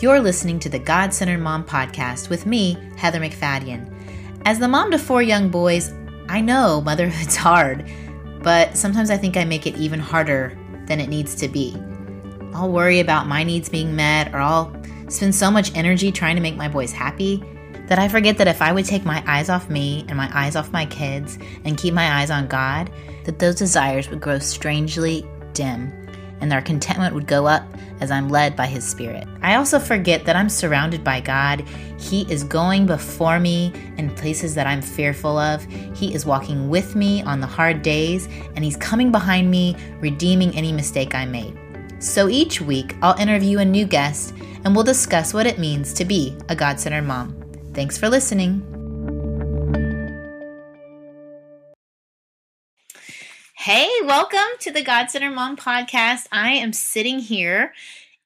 You're listening to the God Centered Mom Podcast with me, Heather McFadden. As the mom to four young boys, I know motherhood's hard, but sometimes I think I make it even harder than it needs to be. I'll worry about my needs being met, or I'll spend so much energy trying to make my boys happy that I forget that if I would take my eyes off me and my eyes off my kids and keep my eyes on God, that those desires would grow strangely dim and their contentment would go up as I'm led by His Spirit. I also forget that I'm surrounded by God. He is going before me in places that I'm fearful of. He is walking with me on the hard days, and He's coming behind me, redeeming any mistake I made. So each week, I'll interview a new guest and we'll discuss what it means to be a God centered mom. Thanks for listening. Hey, welcome to the God Centered Mom podcast. I am sitting here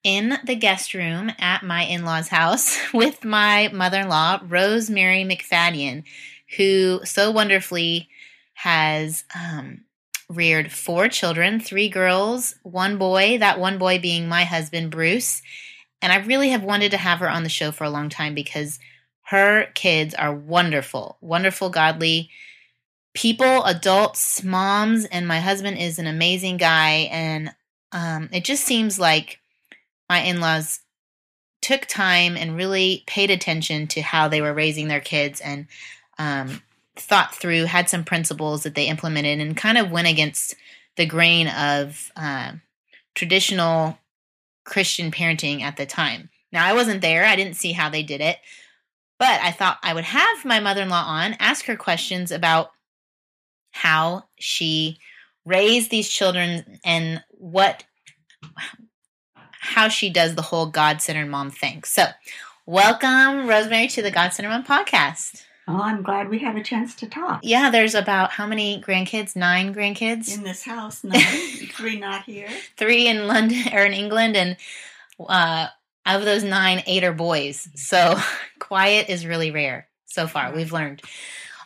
in the guest room at my in law's house with my mother in law, Rosemary McFadden, who so wonderfully has um, reared four children three girls, one boy, that one boy being my husband, Bruce. And I really have wanted to have her on the show for a long time because her kids are wonderful, wonderful, godly people, adults, moms, and my husband is an amazing guy. And um, it just seems like my in laws took time and really paid attention to how they were raising their kids and um, thought through, had some principles that they implemented, and kind of went against the grain of uh, traditional Christian parenting at the time. Now, I wasn't there, I didn't see how they did it, but I thought I would have my mother in law on, ask her questions about how she raised these children and what how she does the whole God centered mom thing. So, welcome, Rosemary, to the God centered mom podcast. Oh, I'm glad we have a chance to talk. Yeah, there's about how many grandkids? Nine grandkids in this house. Nine, three not here. Three in London or in England, and uh, out of those nine, eight are boys. So quiet is really rare so far. We've learned.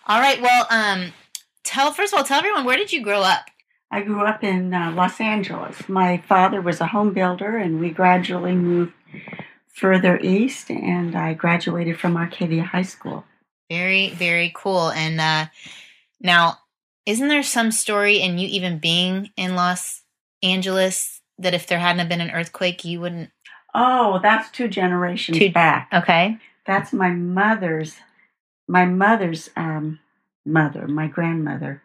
All right. Well, um, tell first of all, tell everyone where did you grow up? I grew up in uh, Los Angeles. My father was a home builder, and we gradually moved further east. And I graduated from Arcadia High School. Very, very cool. And uh, now, isn't there some story in you even being in Los Angeles that if there hadn't been an earthquake, you wouldn't? Oh, that's two generations two, back. Okay. That's my mother's, my mother's um, mother, my grandmother.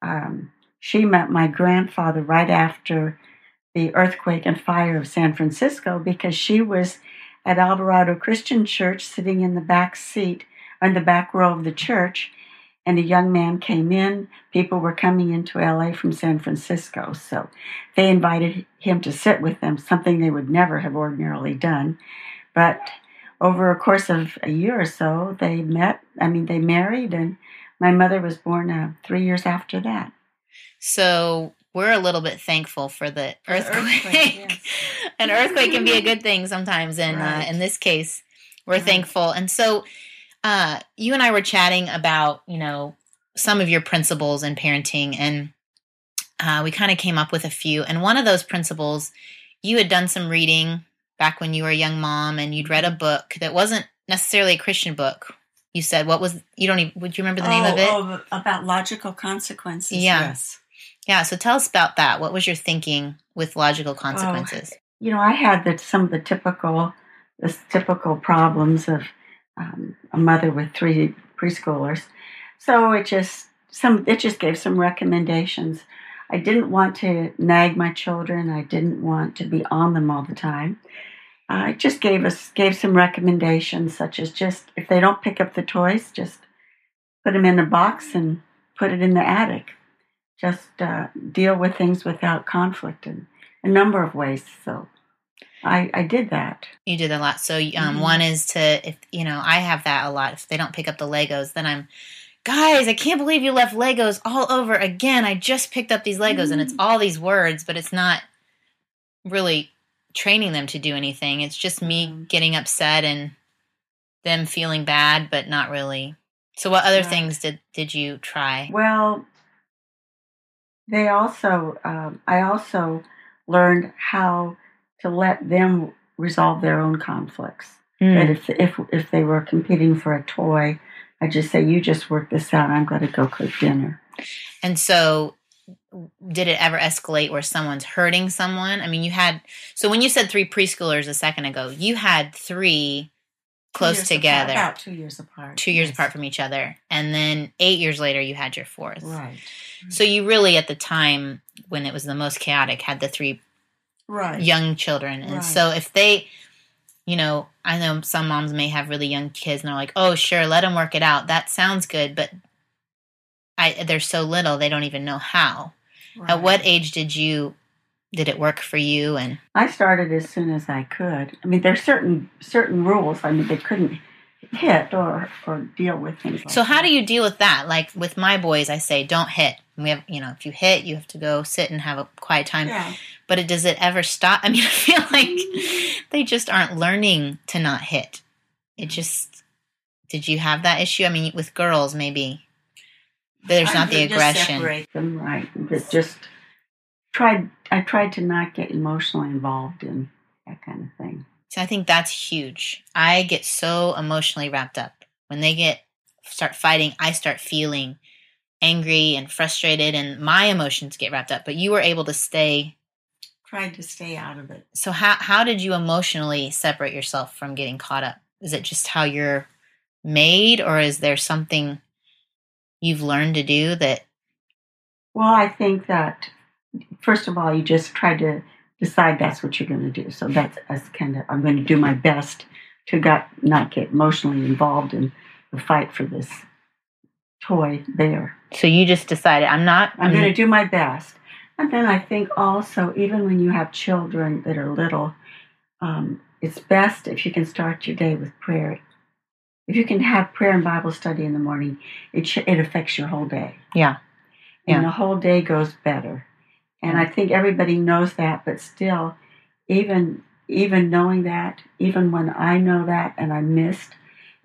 Um, she met my grandfather right after the earthquake and fire of San Francisco because she was at Alvarado Christian Church sitting in the back seat in the back row of the church, and a young man came in. People were coming into LA from San Francisco, so they invited him to sit with them, something they would never have ordinarily done. But over a course of a year or so, they met. I mean, they married, and my mother was born uh, three years after that. So we're a little bit thankful for the earthquake. earthquake yes. An earthquake can be a good thing sometimes, and uh, right. uh, in this case, we're right. thankful. And so uh, you and I were chatting about, you know, some of your principles in parenting, and uh, we kind of came up with a few. And one of those principles, you had done some reading back when you were a young mom, and you'd read a book that wasn't necessarily a Christian book. You said what was you don't even would you remember the oh, name of it? Oh, about logical consequences. Yeah. Yes. Yeah. So tell us about that. What was your thinking with logical consequences? Oh, you know, I had the, some of the typical, the typical problems of um, a mother with three preschoolers. So it just some it just gave some recommendations. I didn't want to nag my children. I didn't want to be on them all the time. I just gave us gave some recommendations, such as just if they don't pick up the toys, just put them in a box and put it in the attic. Just uh, deal with things without conflict in a number of ways. So I, I did that. You did a lot. So um, mm-hmm. one is to if you know I have that a lot. If they don't pick up the Legos, then I'm guys. I can't believe you left Legos all over again. I just picked up these Legos, mm-hmm. and it's mm. all these words, but it's not really training them to do anything. It's just me mm-hmm. getting upset and them feeling bad, but not really. So, what other things did did you try? Well, they also um, I also learned how to let them resolve their own conflicts. Mm. That if if if they were competing for a toy, I just say, "You just work this out. I'm going to go cook dinner." And so, did it ever escalate where someone's hurting someone? I mean, you had, so when you said three preschoolers a second ago, you had three close together, apart, about two years apart. two years yes. apart from each other. And then eight years later, you had your fourth. Right. So you really, at the time when it was the most chaotic, had the three Right. young children. And Right. so if they, you know, I know some moms may have really young kids and they're like, oh, sure, let them work it out. That sounds good. But I, they're so little, they don't even know how. At what age did you, did it work for you? And I started as soon as I could. I mean, there's certain certain rules. I mean, they couldn't hit or or deal with things. Like so how that. do you deal with that? Like with my boys, I say, don't hit. We have, you know, if you hit, you have to go sit and have a quiet time. Yeah. But it, does it ever stop? I mean, I feel like they just aren't learning to not hit. It just, did you have that issue? I mean, with girls, maybe there's I not the would just aggression. separate them, right? But just tried. I tried to not get emotionally involved in that kind of thing. So I think that's huge. I get so emotionally wrapped up when they get start fighting. I start feeling angry and frustrated, and my emotions get wrapped up. But you were able to stay. Tried to stay out of it. So how how did you emotionally separate yourself from getting caught up? Is it just how you're made, or is there something you've learned to do that? Well, I think that first of all, you just try to decide that's what you're going to do. So that's, that's kind of I'm going to do my best to got not get emotionally involved in the fight for this toy there. So you just decided I'm not. I'm going to do my best. And then I think also, even when you have children that are little, um, it's best if you can start your day with prayer. If you can have prayer and Bible study in the morning, it sh- it affects your whole day, Yeah. and the whole day goes better. And I think everybody knows that, but still, even even knowing that, even when I know that and I missed,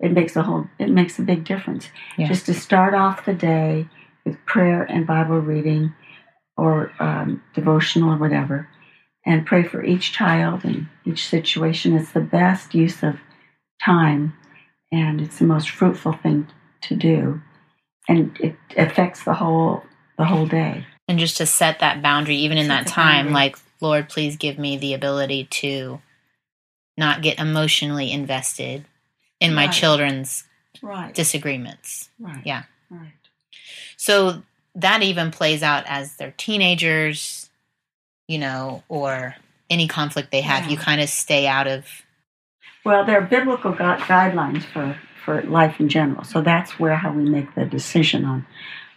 it makes a whole it makes a big difference. Yeah. Just to start off the day with prayer and Bible reading, or um, devotional or whatever, and pray for each child and each situation. It's the best use of time, and it's the most fruitful thing to do, and it affects the whole the whole day. and just to set that boundary even in Set that time boundary. like lord please give me the ability to not get emotionally invested in my Right. children's Right. disagreements right. yeah. Right. so that even plays out as they're teenagers you know or any conflict they have Yeah. you kind of stay out of Well, there are biblical gu- guidelines for, for life in general. So that's where how we make the decision on,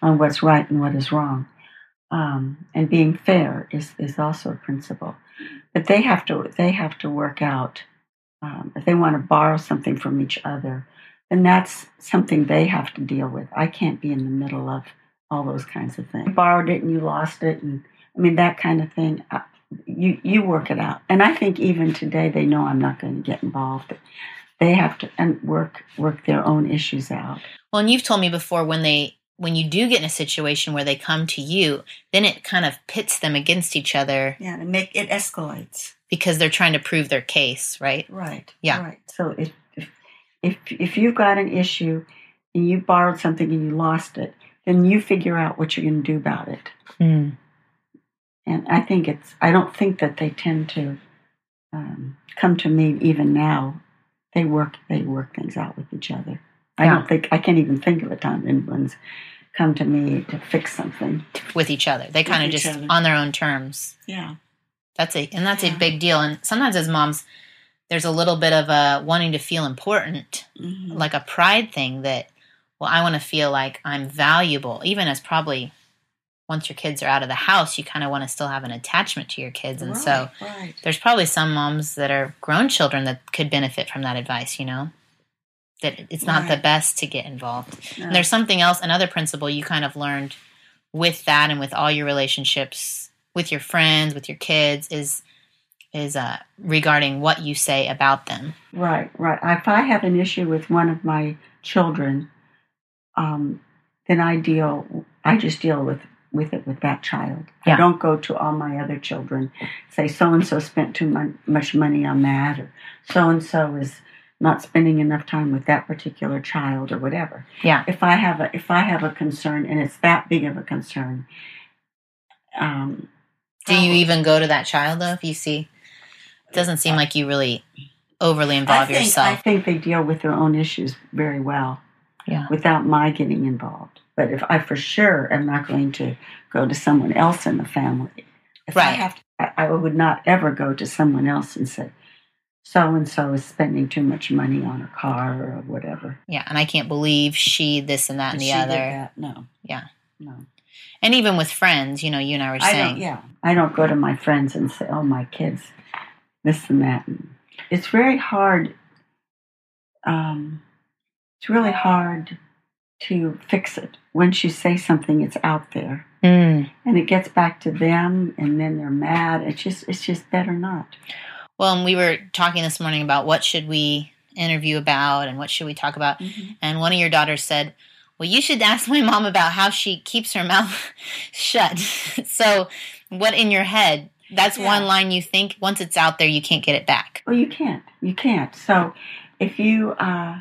on what's right and what is wrong. Um, and being fair is, is also a principle. But they have to they have to work out um, if they want to borrow something from each other, then that's something they have to deal with. I can't be in the middle of all those kinds of things. You borrowed it and you lost it, and I mean that kind of thing. I, you you work it out. And I think even today they know I'm not going to get involved. They have to and work work their own issues out. well and you've told me before when they when you do get in a situation where they come to you then it kind of pits them against each other Yeah, and make it escalates. because they're trying to prove their case right Right. Yeah. Right. So if if if, if you've got an issue and you borrowed something and you lost it, then you figure out what you're going to do about it. mm. And I think it's. I don't think that they tend to um, come to me even now. They work. They work things out with each other. I Yeah. don't think I can't even think of a time anyone's come to me to fix something. with each other they kind of just other. on their own terms Yeah. That's a and that's a big deal. And sometimes as moms, there's a little bit of a wanting to feel important, Mhm. like a pride thing that, well, I want to feel like I'm valuable, even as probably once your kids are out of the house, you kind of want to still have an attachment to your kids. And so Right, right. there's probably some moms that are grown children that could benefit from that advice, you know? That it's not the best to get involved. No. And there's something else, another principle you kind of learned with that and with all your relationships with your friends, with your kids is is uh, regarding what you say about them. Right, right. If I have an issue with one of my children, um, then I deal. I just deal with with it with that child. Yeah. I don't go to all my other children, say so and so spent too much money on that, or so and so is not spending enough time with that particular child, or whatever. Yeah. If I have a if I have a concern and it's that big of a concern, um, Do you even go to that child though? If you see, it doesn't seem like you really overly I involve yourself. I think they deal with their own issues very well. Yeah. Without my getting involved. But if I for sure am not going to go to someone else in the family, if I have to, I, I would not ever go to someone else and say, so and so is spending too much money on a car or whatever. Yeah, and I can't believe she this and that and the other. that. No. Yeah. No. And even with friends, you know, you and I were I saying, don't. Yeah. I don't go to my friends and say, "Oh, my kids, this and that." It's very hard. Um, it's really hard to fix it. Once you say something, it's out there, Mm. and it gets back to them, and then they're mad. It's just, it's just better not. Well, and we were talking this morning about what should we interview about and what should we talk about. And one of your daughters said, Well, you should ask my mom about how she keeps her mouth shut. so, what in your head? That's Yeah. one line you think once it's out there, you can't get it back. Well, you can't. You can't. So, if you, uh,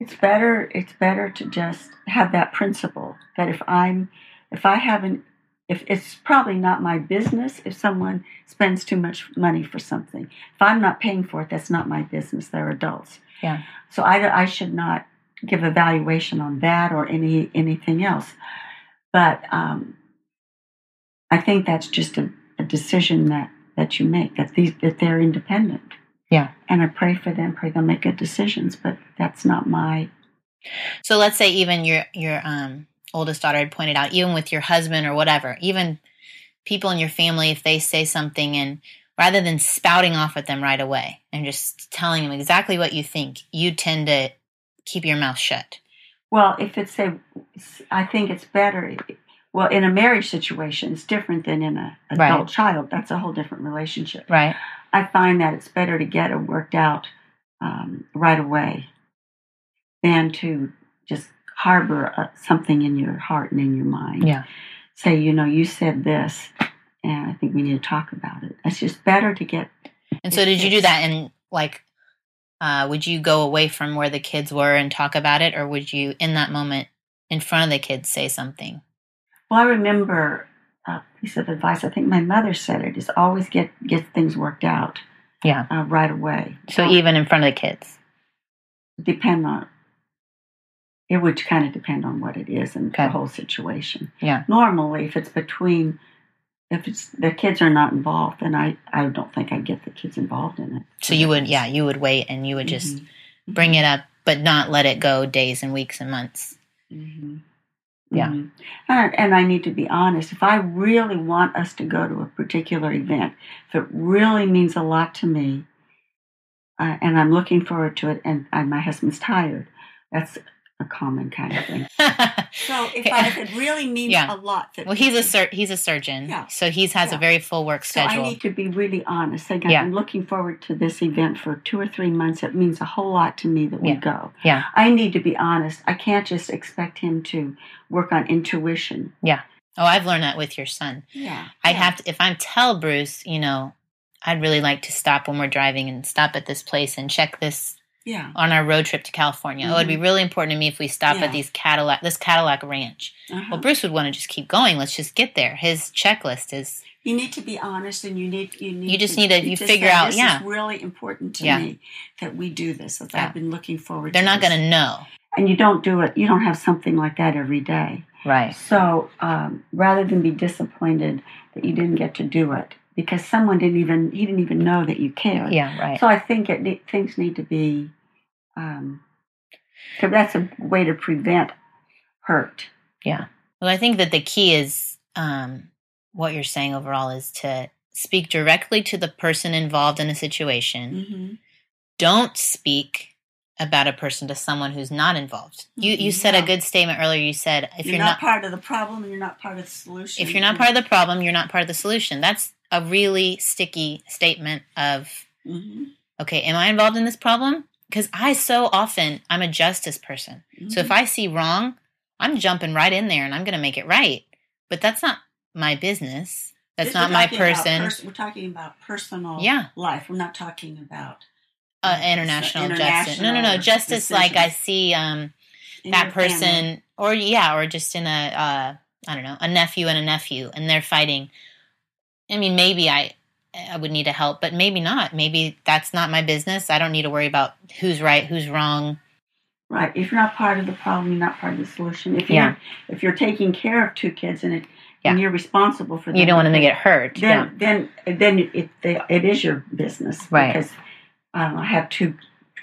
it's better. It's better to just have that principle that if I'm, if I haven't, if it's probably not my business if someone spends too much money for something. If I'm not paying for it, that's not my business. They're adults. Yeah. So I, I should not give a valuation on that or any anything else. But um, I think that's just a, a decision that that you make that these that they're independent. Yeah. And I pray for them, pray they'll make good decisions, but that's not my So let's say even your your um oldest daughter had pointed out, even with your husband or whatever, even people in your family, if they say something and rather than spouting off at them right away and just telling them exactly what you think, you tend to keep your mouth shut. well, if it's a I think it's better well, in a marriage situation, it's different than in a adult Right. child. That's a whole different relationship. Right. I find that it's better to get it worked out um, right away than to just harbor uh, something in your heart and in your mind. Yeah. Say, you know, you said this, and I think we need to talk about it. It's just better to get. And so did you do that and like uh would you go away from where the kids were and talk about it or would you in that moment in front of the kids say something? Well, I remember a piece of advice. I think my mother said it: is always get get things worked out Yeah. uh, right away. So Don't even in front of the kids. depend on. It would kind of depend on what it is and Okay. the whole situation. Yeah. normally if it's between if it's the kids are not involved then i i don't think i get the kids involved in it So you would yeah, you would wait and you would just Mhm. bring it up but not let it go days and weeks and months. Mhm. Yeah. Mhm. and, and i need to be honest if i really want us to go to a particular event if it really means a lot to me uh, and i'm looking forward to it and, and my husband's tired that's a common kind of thing so if, I, could really mean Yeah. a lot that well, he's a sur- he's a surgeon, Yeah. so he has Yeah. a very full work schedule. So. I need to be really honest. Like Yeah. I'm looking forward to this event for two or three months. It means a whole lot to me that we go. Yeah. I need to be honest. I can't just expect him to work on intuition. Yeah. Oh, I've learned that with your son. Yeah. I have to if I tell Bruce, you know, I'd really like to stop when we're driving and stop at this place and check this Yeah. on our road trip to California. Oh, it'd be really important to me if we stop Yeah. at these Cadillac this Cadillac ranch. Uh-huh. Well, Bruce would want to just keep going. Let's just get there. His checklist is you need to be honest, and you need you need You just need to- you figure say, out, This yeah. is really important to Yeah. me that we do this. That Yeah. I've been looking forward. they're to not going to know. And you don't do it. You don't have something like that every day. Right. So um, rather than be disappointed that you didn't get to do it because someone didn't even he didn't even know that you cared. Yeah, right. So I think it things need to be. Um, 'cause that's a way to prevent hurt. Yeah. Well, I think that the key is um, what you're saying overall is to speak directly to the person involved in a situation. Mm-hmm. Don't speak about a person to someone who's not involved. You you Mhm, said a good statement earlier. You said if you're, you're, not, not, part of the problem, you're not part of the solution. if you're not part of the problem, you're not part of the solution. That's a really sticky statement of hmm okay, am I involved in this problem? Because I so often I'm a justice person. So Mm-hmm. if I see wrong, I'm jumping right in there and I'm going to make it right. but that's not my business. That's We're not my person. pers- we're talking about personal Yeah. life. We're not talking about uh, It's international, justice. international No, no, no. Justice, like I see um, that your family. person, or yeah, or just in a, uh, I don't know, a nephew and a nephew, and they're fighting. I mean, maybe I, I would need to help, but maybe not. Maybe that's not my business. I don't need to worry about who's right, who's wrong. Right. If you're not part of the problem, you're not part of the solution. If you're Yeah. if you're taking care of two kids and it Yeah. and you're responsible for them, You don't want them to get hurt. then then then it they, it is your business Right. because um, I have two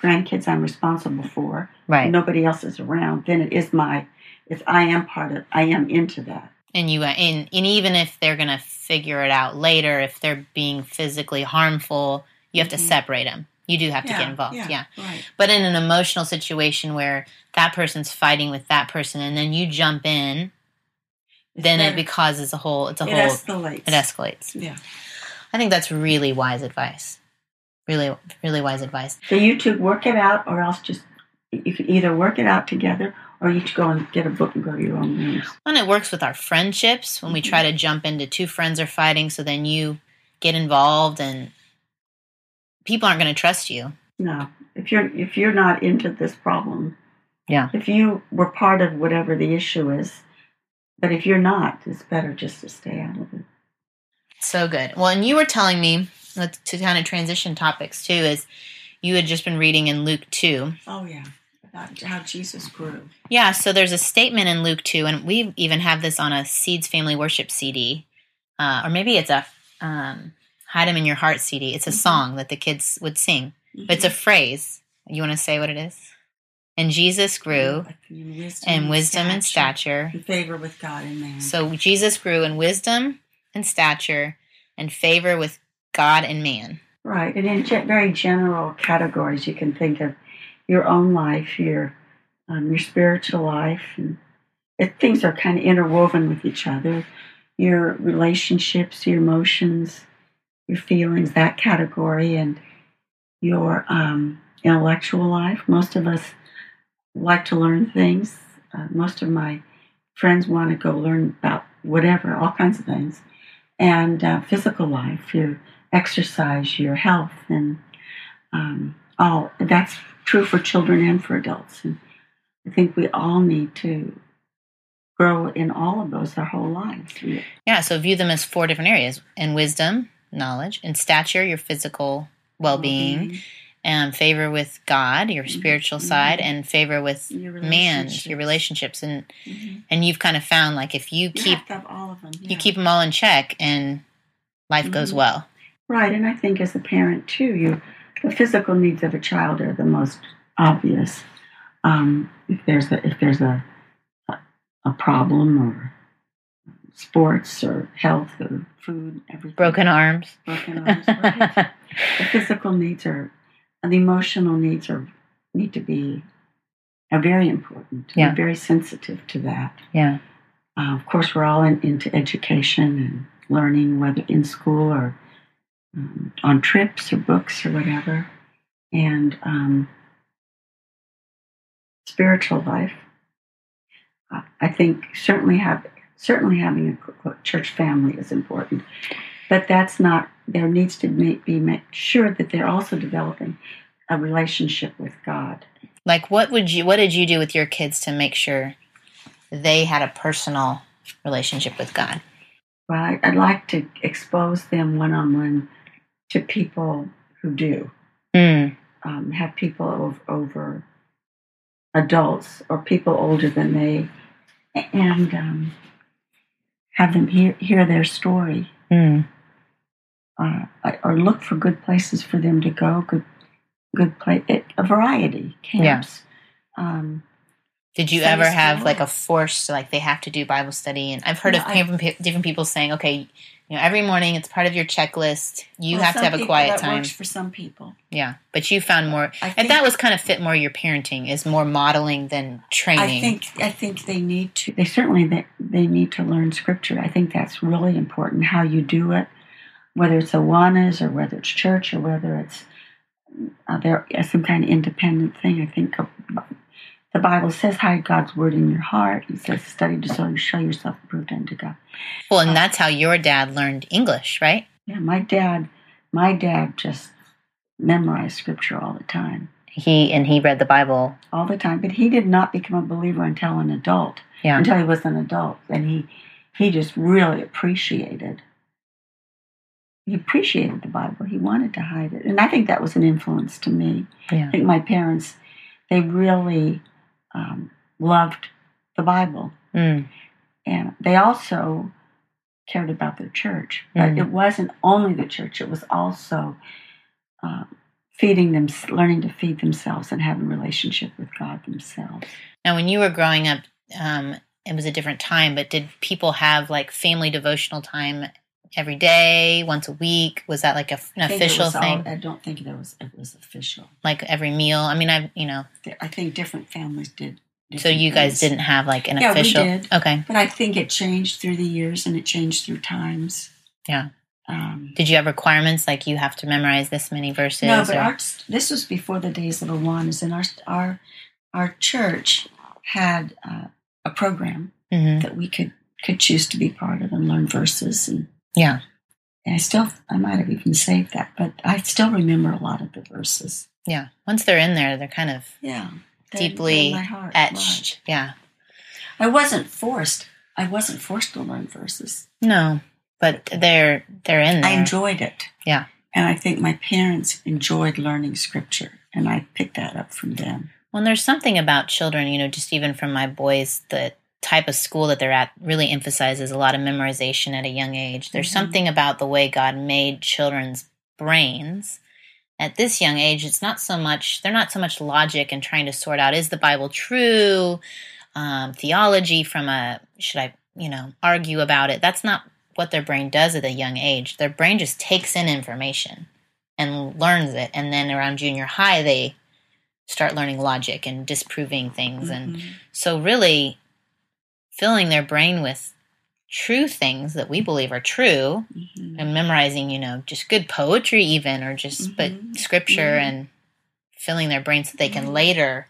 grandkids I'm responsible for. right. Nobody else is around. Then it is my. If I am part of, I am into that. And you and, and even if they're gonna figure it out later if they're being physically harmful you have to Mhm. separate them you do have to get involved yeah. Right. but in an emotional situation where that person's fighting with that person and then you jump in It's then it better- causes a whole it's a it whole escalates. it escalates Yeah. i think that's really wise advice really really wise advice So you two work it out, or else just you can either work it out together, or you should go and get a book and go to your own rooms. and it works with our friendships when we try to mm-hmm. jump into two friends are fighting so then you get involved and people aren't going to trust you No, if you're if you're not into this problem, Yeah. If you were part of whatever the issue is, but if you're not, it's better just to stay out of it. So good. Well, and you were telling me to kind of transition topics too is you had just been reading in Luke 2. Oh yeah, about how Jesus grew. Yeah, so there's a statement in Luke 2 and we even have this on a Seeds Family Worship CD. Uh, or maybe it's a um, Hide 'em in Your Heart CD. It's a Mhm. song that the kids would sing. But it's a phrase. You want to say what it is? And Jesus grew in wisdom, in wisdom and stature. in favor with God and man. So Jesus grew in wisdom and stature and favor with God and man. Right, and in very general categories, you can think of your own life, your um, your spiritual life, and it, things are kind of interwoven with each other. Your relationships, your emotions, your feelings, that category, and your um, intellectual life. Most of us like to learn things. Uh, most of my friends want to go learn about whatever, all kinds of things, and uh, physical life, your exercise, your health, and um, all that's true for children and for adults. And I think we all need to grow in all of those our whole lives. Yeah, so view them as four different areas in wisdom, knowledge, in stature, your physical well being, and favor with God, your spiritual Mhm. side, and favor with Your man, your relationships. And Mhm. and you've kind of found like if you You keep have all of them. you keep them all in check and life goes Mhm. well. Right, and I think as a parent too, you the physical needs of a child are the most obvious. Um, if there's a if there's a a, a problem or sports or health or food, everything. Broken arms. broken arms. Right? the physical needs are, and the emotional needs are need to be are very important. Yeah. We're very sensitive to that. yeah. Uh, of course, we're all in, into education and learning, whether in school or um, on trips or books or whatever. And um, spiritual life, I- I think certainly have certainly having a church family is important, but that's not. There needs to be make sure that they're also developing a relationship with God. Like what would you what did you do with your kids to make sure they had a personal relationship with God? Well, I'd like to expose them one on one to people who do. Mm. um, have people over, over adults or people older than they, and um, have them hear, hear their story, Mm. uh, or look for good places for them to go. Good, good place, a variety camps. Um, Did you Sunday ever have school. like a forced like they have to do Bible study? And I've heard No, of I- different, pe- different people saying, okay, you know, every morning it's part of your checklist. You well, have to have a quiet time. Works for some people. Yeah, but you found more, I and that was kind of fit more your parenting is more modeling than training. I think I think they need to. They certainly they, they need to learn scripture. I think that's really important. How you do it, whether it's Awanas or whether it's church or whether it's uh, there some kind of independent thing. I think uh, the Bible says, hide God's word in your heart. It says, study to show, show yourself approved unto God. Well, and that's how your dad learned English, right? Yeah, my dad, my dad just memorized scripture all the time, He and he read the Bible. all the time. But he did not become a believer until an adult, Yeah. until he was an adult. And he, he just really appreciated. He appreciated the Bible. He wanted to hide it, and I think that was an influence to me. Yeah. I think my parents, they really um, loved the Bible, Mm. and they also cared about their church. But Mm. it wasn't only the church; it was also uh, feeding them, learning to feed themselves, and have a relationship with God themselves. Now, when you were growing up, um, it was a different time, but did people have like family devotional time every day, once a week? Was that like a, an I think it official was all- thing? I don't think there was it was official. like every meal? I mean, I, you know, I think different families did. so you guys things. didn't have like an Yeah, we official. did. Okay. But I think it changed through the years, and it changed through times. Yeah. Um, Did you have requirements like you have to memorize this many verses? No, but our, this was before the days of Awanas, and our our our church had uh, a program Mhm. that we could could choose to be part of and learn verses, and, Yeah. and I still I might have even saved that, but I still remember a lot of the verses. Yeah. Once they're in there, they're kind of Yeah, deeply they're my heart, etched. Yeah. I wasn't forced. I wasn't forced to learn verses. No, but they're they're in there. I enjoyed it. Yeah. and I think my parents enjoyed learning scripture, and I picked that up from them. Well, there's something about children, you know, just even from my boys, the type of school that they're at really emphasizes a lot of memorization at a young age. There's Mhm. something about the way God made children's brains. At this young age, it's not so much, they're not so much logic and trying to sort out is the Bible true? Um, theology from a, should I, you know, argue about it? That's not what their brain does at a young age. Their brain just takes in information and learns it. And then around junior high, they start learning logic and disproving things. And Mhm. so, really, filling their brain with true things that we believe are true Mhm. and memorizing, you know, just good poetry, even, or just, Mhm. but scripture Mhm. and filling their brain so they can Mhm. later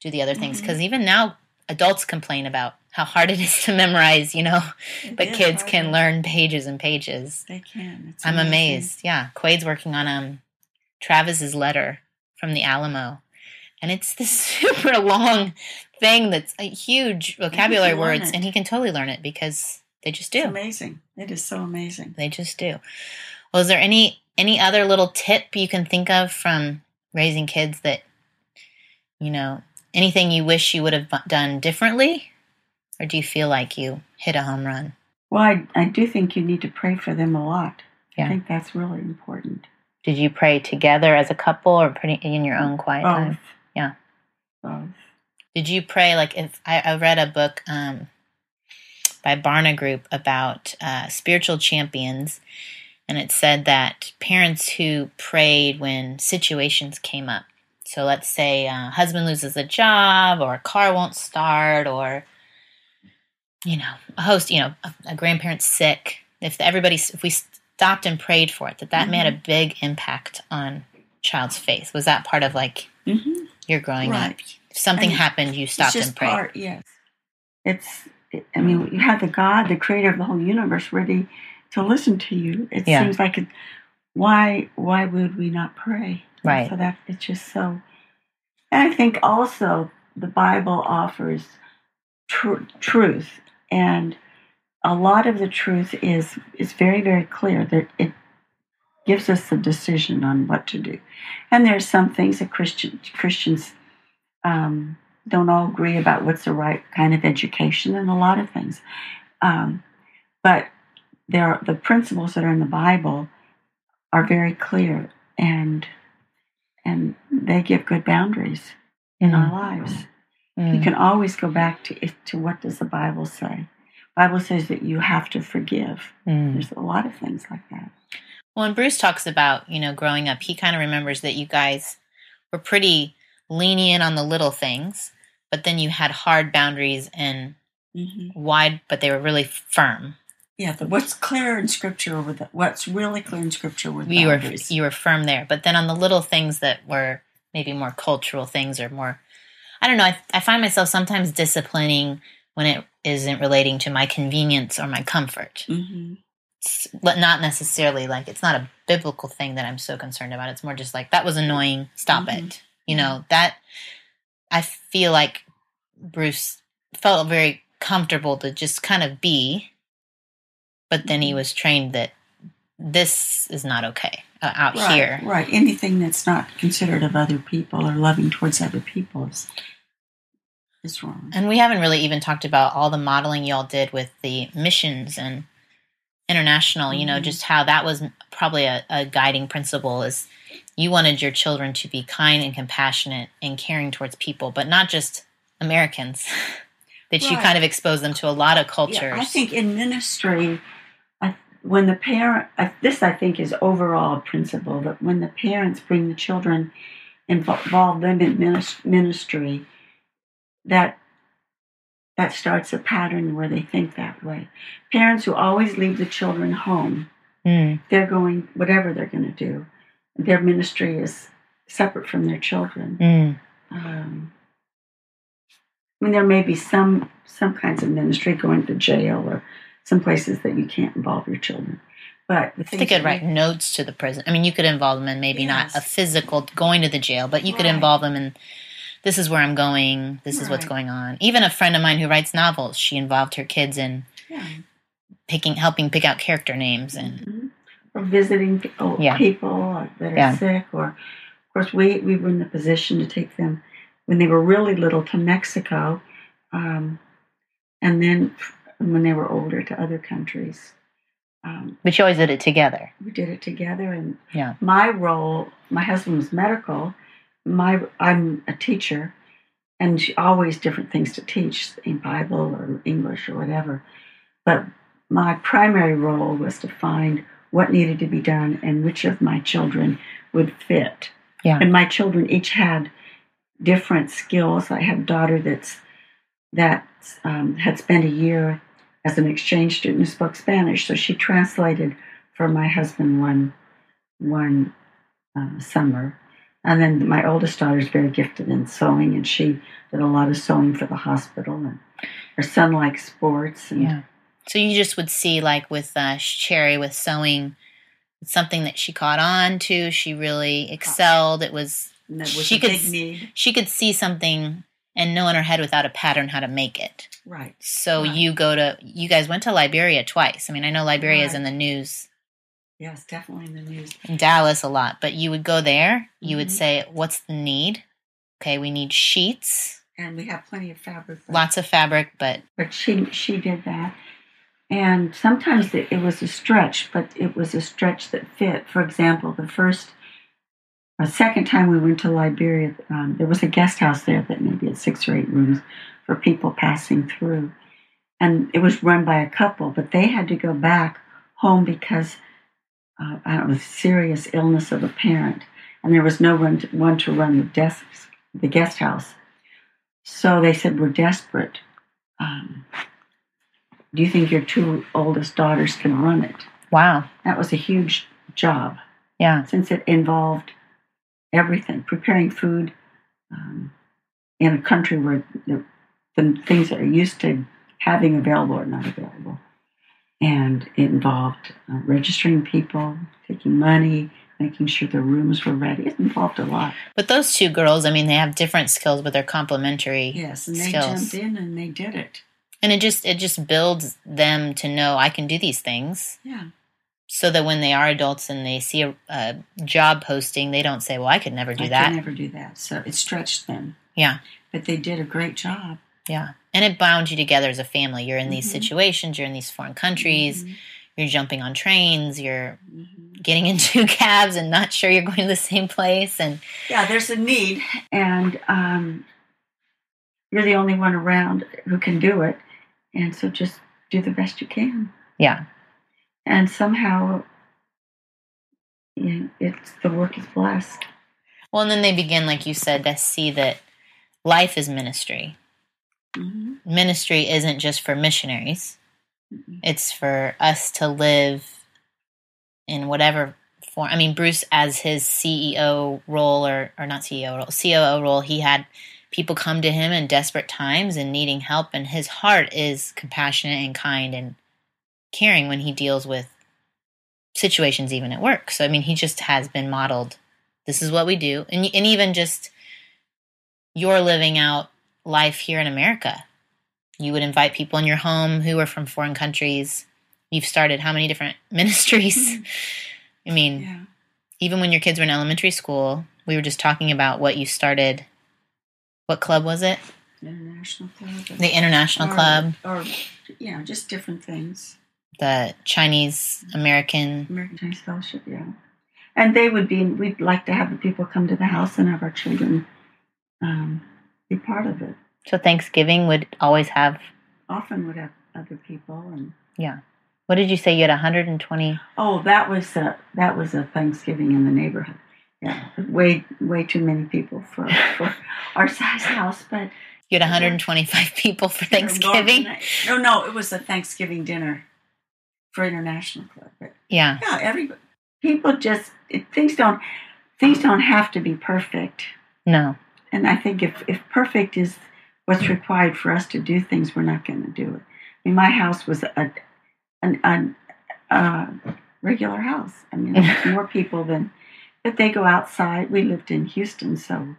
do the other things. Mhm. Because even now, adults complain about how hard it is to memorize, you know, It but kids hard. can learn pages and pages. They can. It's I'm amazing. amazed. Yeah, Quade's working on um Travis's letter from the Alamo, and it's this super long thing that's a huge vocabulary words, and he can totally learn it because they just It's do. amazing. It is so amazing. They just do. Well, is there any any other little tip you can think of from raising kids that you know anything you wish you would have done differently, or do you feel like you hit a home run? Well, I, I do think you need to pray for them a lot. Yeah. I think that's really important. Did you pray together as a couple, or pretty in your own quiet time? Yeah. Both. Did you pray like if I, I read a book um, by Barna Group about uh, spiritual champions, and it said that parents who prayed when situations came up. So let's say uh, husband loses a job, or a car won't start, or you know a host, you know a, a grandparent's sick. If everybody, if we stopped and prayed for it, that that made a big impact on child's faith. Was that part of like Mm-hmm. your growing up? If something mean, happened, you stopped and prayed. part, yes. It's, it, I mean, you have the God, the creator of the whole universe, ready to listen to you. It Yeah. seems like it, why, why would we not pray? Right. So that it's just so. And I think also the Bible offers tr- truth, and a lot of the truth is is very very clear that it gives us a decision on what to do. And there's some things that Christian Christians um, don't all agree about what's the right kind of education and a lot of things. Um, but there are, the principles that are in the Bible are very clear and and they give good boundaries in our lives. You Mm. can always go back to to what does the Bible say? Bible says that you have to forgive. Mm. There's a lot of things like that. Well, and Bruce talks about, you know, growing up, he kind of remembers that you guys were pretty lenient on the little things, but then you had hard boundaries and Mm-hmm. wide, but they were really firm. Yeah, the, what's clear in Scripture with the, what's really clear in Scripture with You were boundaries. you were firm there, but then on the little things that were maybe more cultural things or more, I don't know. I, I find myself sometimes disciplining when it isn't relating to my convenience or my comfort. Mm-hmm. It's not necessarily like it's not a biblical thing that I'm so concerned about. It's more just like that was annoying. Stop Mhm. it. You know that I feel like Bruce felt very comfortable to just kind of be, but then he Mhm. was trained that this is not okay uh, out right, here. Right. Anything that's not considerate of other people or loving towards other people is, is wrong. And we haven't really even talked about all the modeling y'all did with the missions and international, you know, Mhm. just how that was probably a, a guiding principle is you wanted your children to be kind and compassionate and caring towards people, but not just Americans. that you kind of expose them to a lot of cultures. Yeah, I think in ministry, I, when the parent, I, this I think is overall a principle that when the parents bring the children, invo- involve them in ministry, that that starts a pattern where they think that way. Parents who always leave the children home, Mm, they're going whatever they're going to do. Their ministry is separate from their children. mm. Um, I mean, there may be some some kinds of ministry going to jail or some places that you can't involve your children. But the They could write we- notes to the prison. I mean, you could involve them in maybe not a physical going to the jail, but you could involve them in this is where I'm going, this is what's going on. Even a friend of mine who writes novels, she involved her kids in yeah. picking, helping pick out character names, and Mhm. or visiting oh, Yeah. people that are Yeah. sick, or of course we we were in the position to take them when they were really little to Mexico, um, and then when they were older to other countries. Um, but you always did it together. we did it together and Yeah. my role my husband was medical my i'm a teacher and she- always different things to teach in bible or english or whatever but my primary role was to find what needed to be done and which of my children would fit Yeah. and my children each had different skills i have a daughter that's that um, had spent a year as an exchange student who spoke Spanish, so she translated for my husband one one uh, summer. And then my oldest daughter is very gifted in sewing, and she did a lot of sewing for the hospital. And her son likes sports, and Yeah. So you just would see, like with uh, Cherry, with sewing, something that she caught on to. She really excelled. It was was She a could big need. she could see something and know in her head without a pattern how to make it. Right. So Right. you go to you guys went to Liberia twice. I mean, I know Liberia is in the news Yes, definitely in the news. in Dallas a lot, but you would go there, you would Mhm. say, "What's the need?" Okay, we need sheets, And we have plenty of fabric. lots of fabric, but but she she did that and sometimes it, it was a stretch but it was a stretch that fit. For example the first a second time we went to liberia um, there was a guest house there that maybe had six or eight rooms for people passing through. And it was run by a couple but they had to go back home because uh, I don't know, serious illness of a parent. And there was no one to, one to run the desks the guest house. So they said we're desperate. Um, do you think your two oldest daughters can run it? wow, That was a huge job yeah, since it involved everything preparing food um, in a country where the, the things that are used to having available are not available. And it involved uh, registering people, taking money, making sure the rooms were ready. It involved a lot. But those two girls, I mean, they have different skills, but they're complementary. Yes, and they skills. jumped in and they did it. And it just it just builds them to know I can do these things, Yeah. so that when they are adults and they see a, a job posting, they don't say, "Well, I could never do that. I that." could never do that. So it stretched them. Yeah. But they did a great job. Yeah, and it bound you together as a family. You're in these Mhm. situations. You're in these foreign countries. Mhm. You're jumping on trains. You're Mhm. getting into cabs and not sure you're going to the same place. And Yeah, there's a need, and um, you're the only one around who can do it, and so just do the best you can. yeah, And somehow, you know, it's the work is blessed. well, and then they begin, like you said, to see that life is ministry. Mhm. Ministry isn't just for missionaries. Mhm. it's for us to live in whatever form. I mean, Bruce, as his CEO role or or not CEO role, COO role, he had people come to him in desperate times and needing help, and his heart is compassionate and kind and caring when he deals with situations, even at work. So, I mean, he just has been modeled. This is what we do. And, and even just you're living out life here in America. You would invite people in your home who are from foreign countries. You've started how many different ministries? I mean, Yeah. even when your kids were in elementary school, we were just talking about what you started. What club was it? International club. The International or, Club, Or, yeah, just different things. the Chinese American. American Chinese Fellowship, yeah. And they would be, we'd like to have the people come to the house and have our children um, be part of it. So Thanksgiving would always have. Often would have other people and Yeah. What did you say? You had 120. Oh, that was a that was a Thanksgiving in the neighborhood. Yeah, way way too many people for, for our size house. But You had 125 people for Thanksgiving. No, no, it was a Thanksgiving dinner for International Club. But Yeah. yeah, every people just it, things don't things don't have to be perfect. No. And I think if if perfect is what's required for us to do things, we're not going to do it. I mean, my house was a an, an uh, regular house. I mean, there's more people than, but they go outside. We lived in Houston, so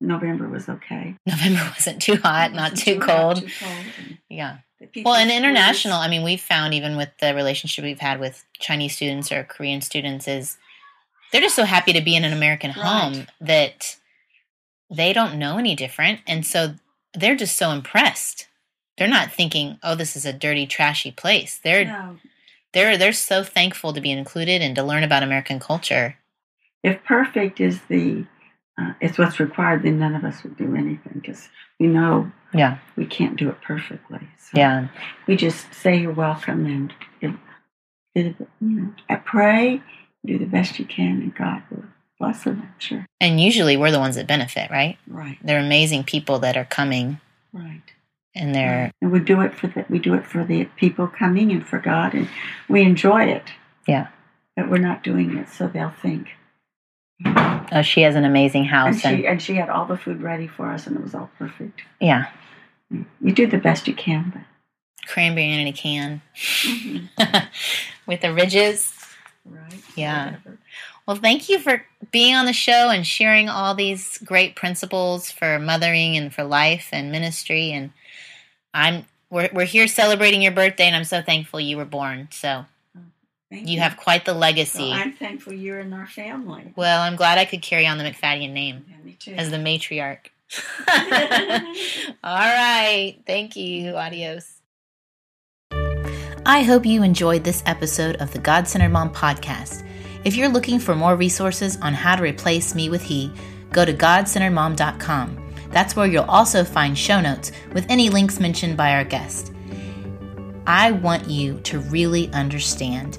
November was okay. November wasn't too hot, not wasn't too hot, cold. too cold, Yeah. Well, and international, I mean, we've found even with the relationship we've had with Chinese students or Korean students is they're just so happy to be in an American Right. home that they don't know any different. And so they're just so impressed. They're not thinking, "Oh, this is a dirty, trashy place." They're No, they're they're so thankful to be included and to learn about American culture. If perfect is the uh, is what's required, then none of us would do anything because we know Yeah. we can't do it perfectly. So Yeah. we just say you're welcome and you know, you know, I pray, do the best you can, and God will bless it. I'm sure. And usually we're the ones that benefit, right? Right, They're amazing people that are coming right. and they're And we do it for the we do it for the people coming and for God, and we enjoy it. Yeah. But we're not doing it so they'll think. Oh, she has an amazing house and she and she had all the food ready for us, and it was all perfect. yeah, You do the best you can, but cranberry in a can Mhm. with the ridges. right. Yeah. Whatever. Well, thank you for being on the show and sharing all these great principles for mothering and for life and ministry. And I'm we're we're here celebrating your birthday, and I'm so thankful you were born. So Thank you have quite the So legacy. I'm thankful you're in our family. well, I'm glad I could carry on the McFadden name Yeah, me too. as the matriarch. all right, thank you. Adios. I hope you enjoyed this episode of the God Centered Mom podcast. If you're looking for more resources on how to replace me with he, go to godcenteredmom.com. That's where you'll also find show notes with any links mentioned by our guest. I want you to really understand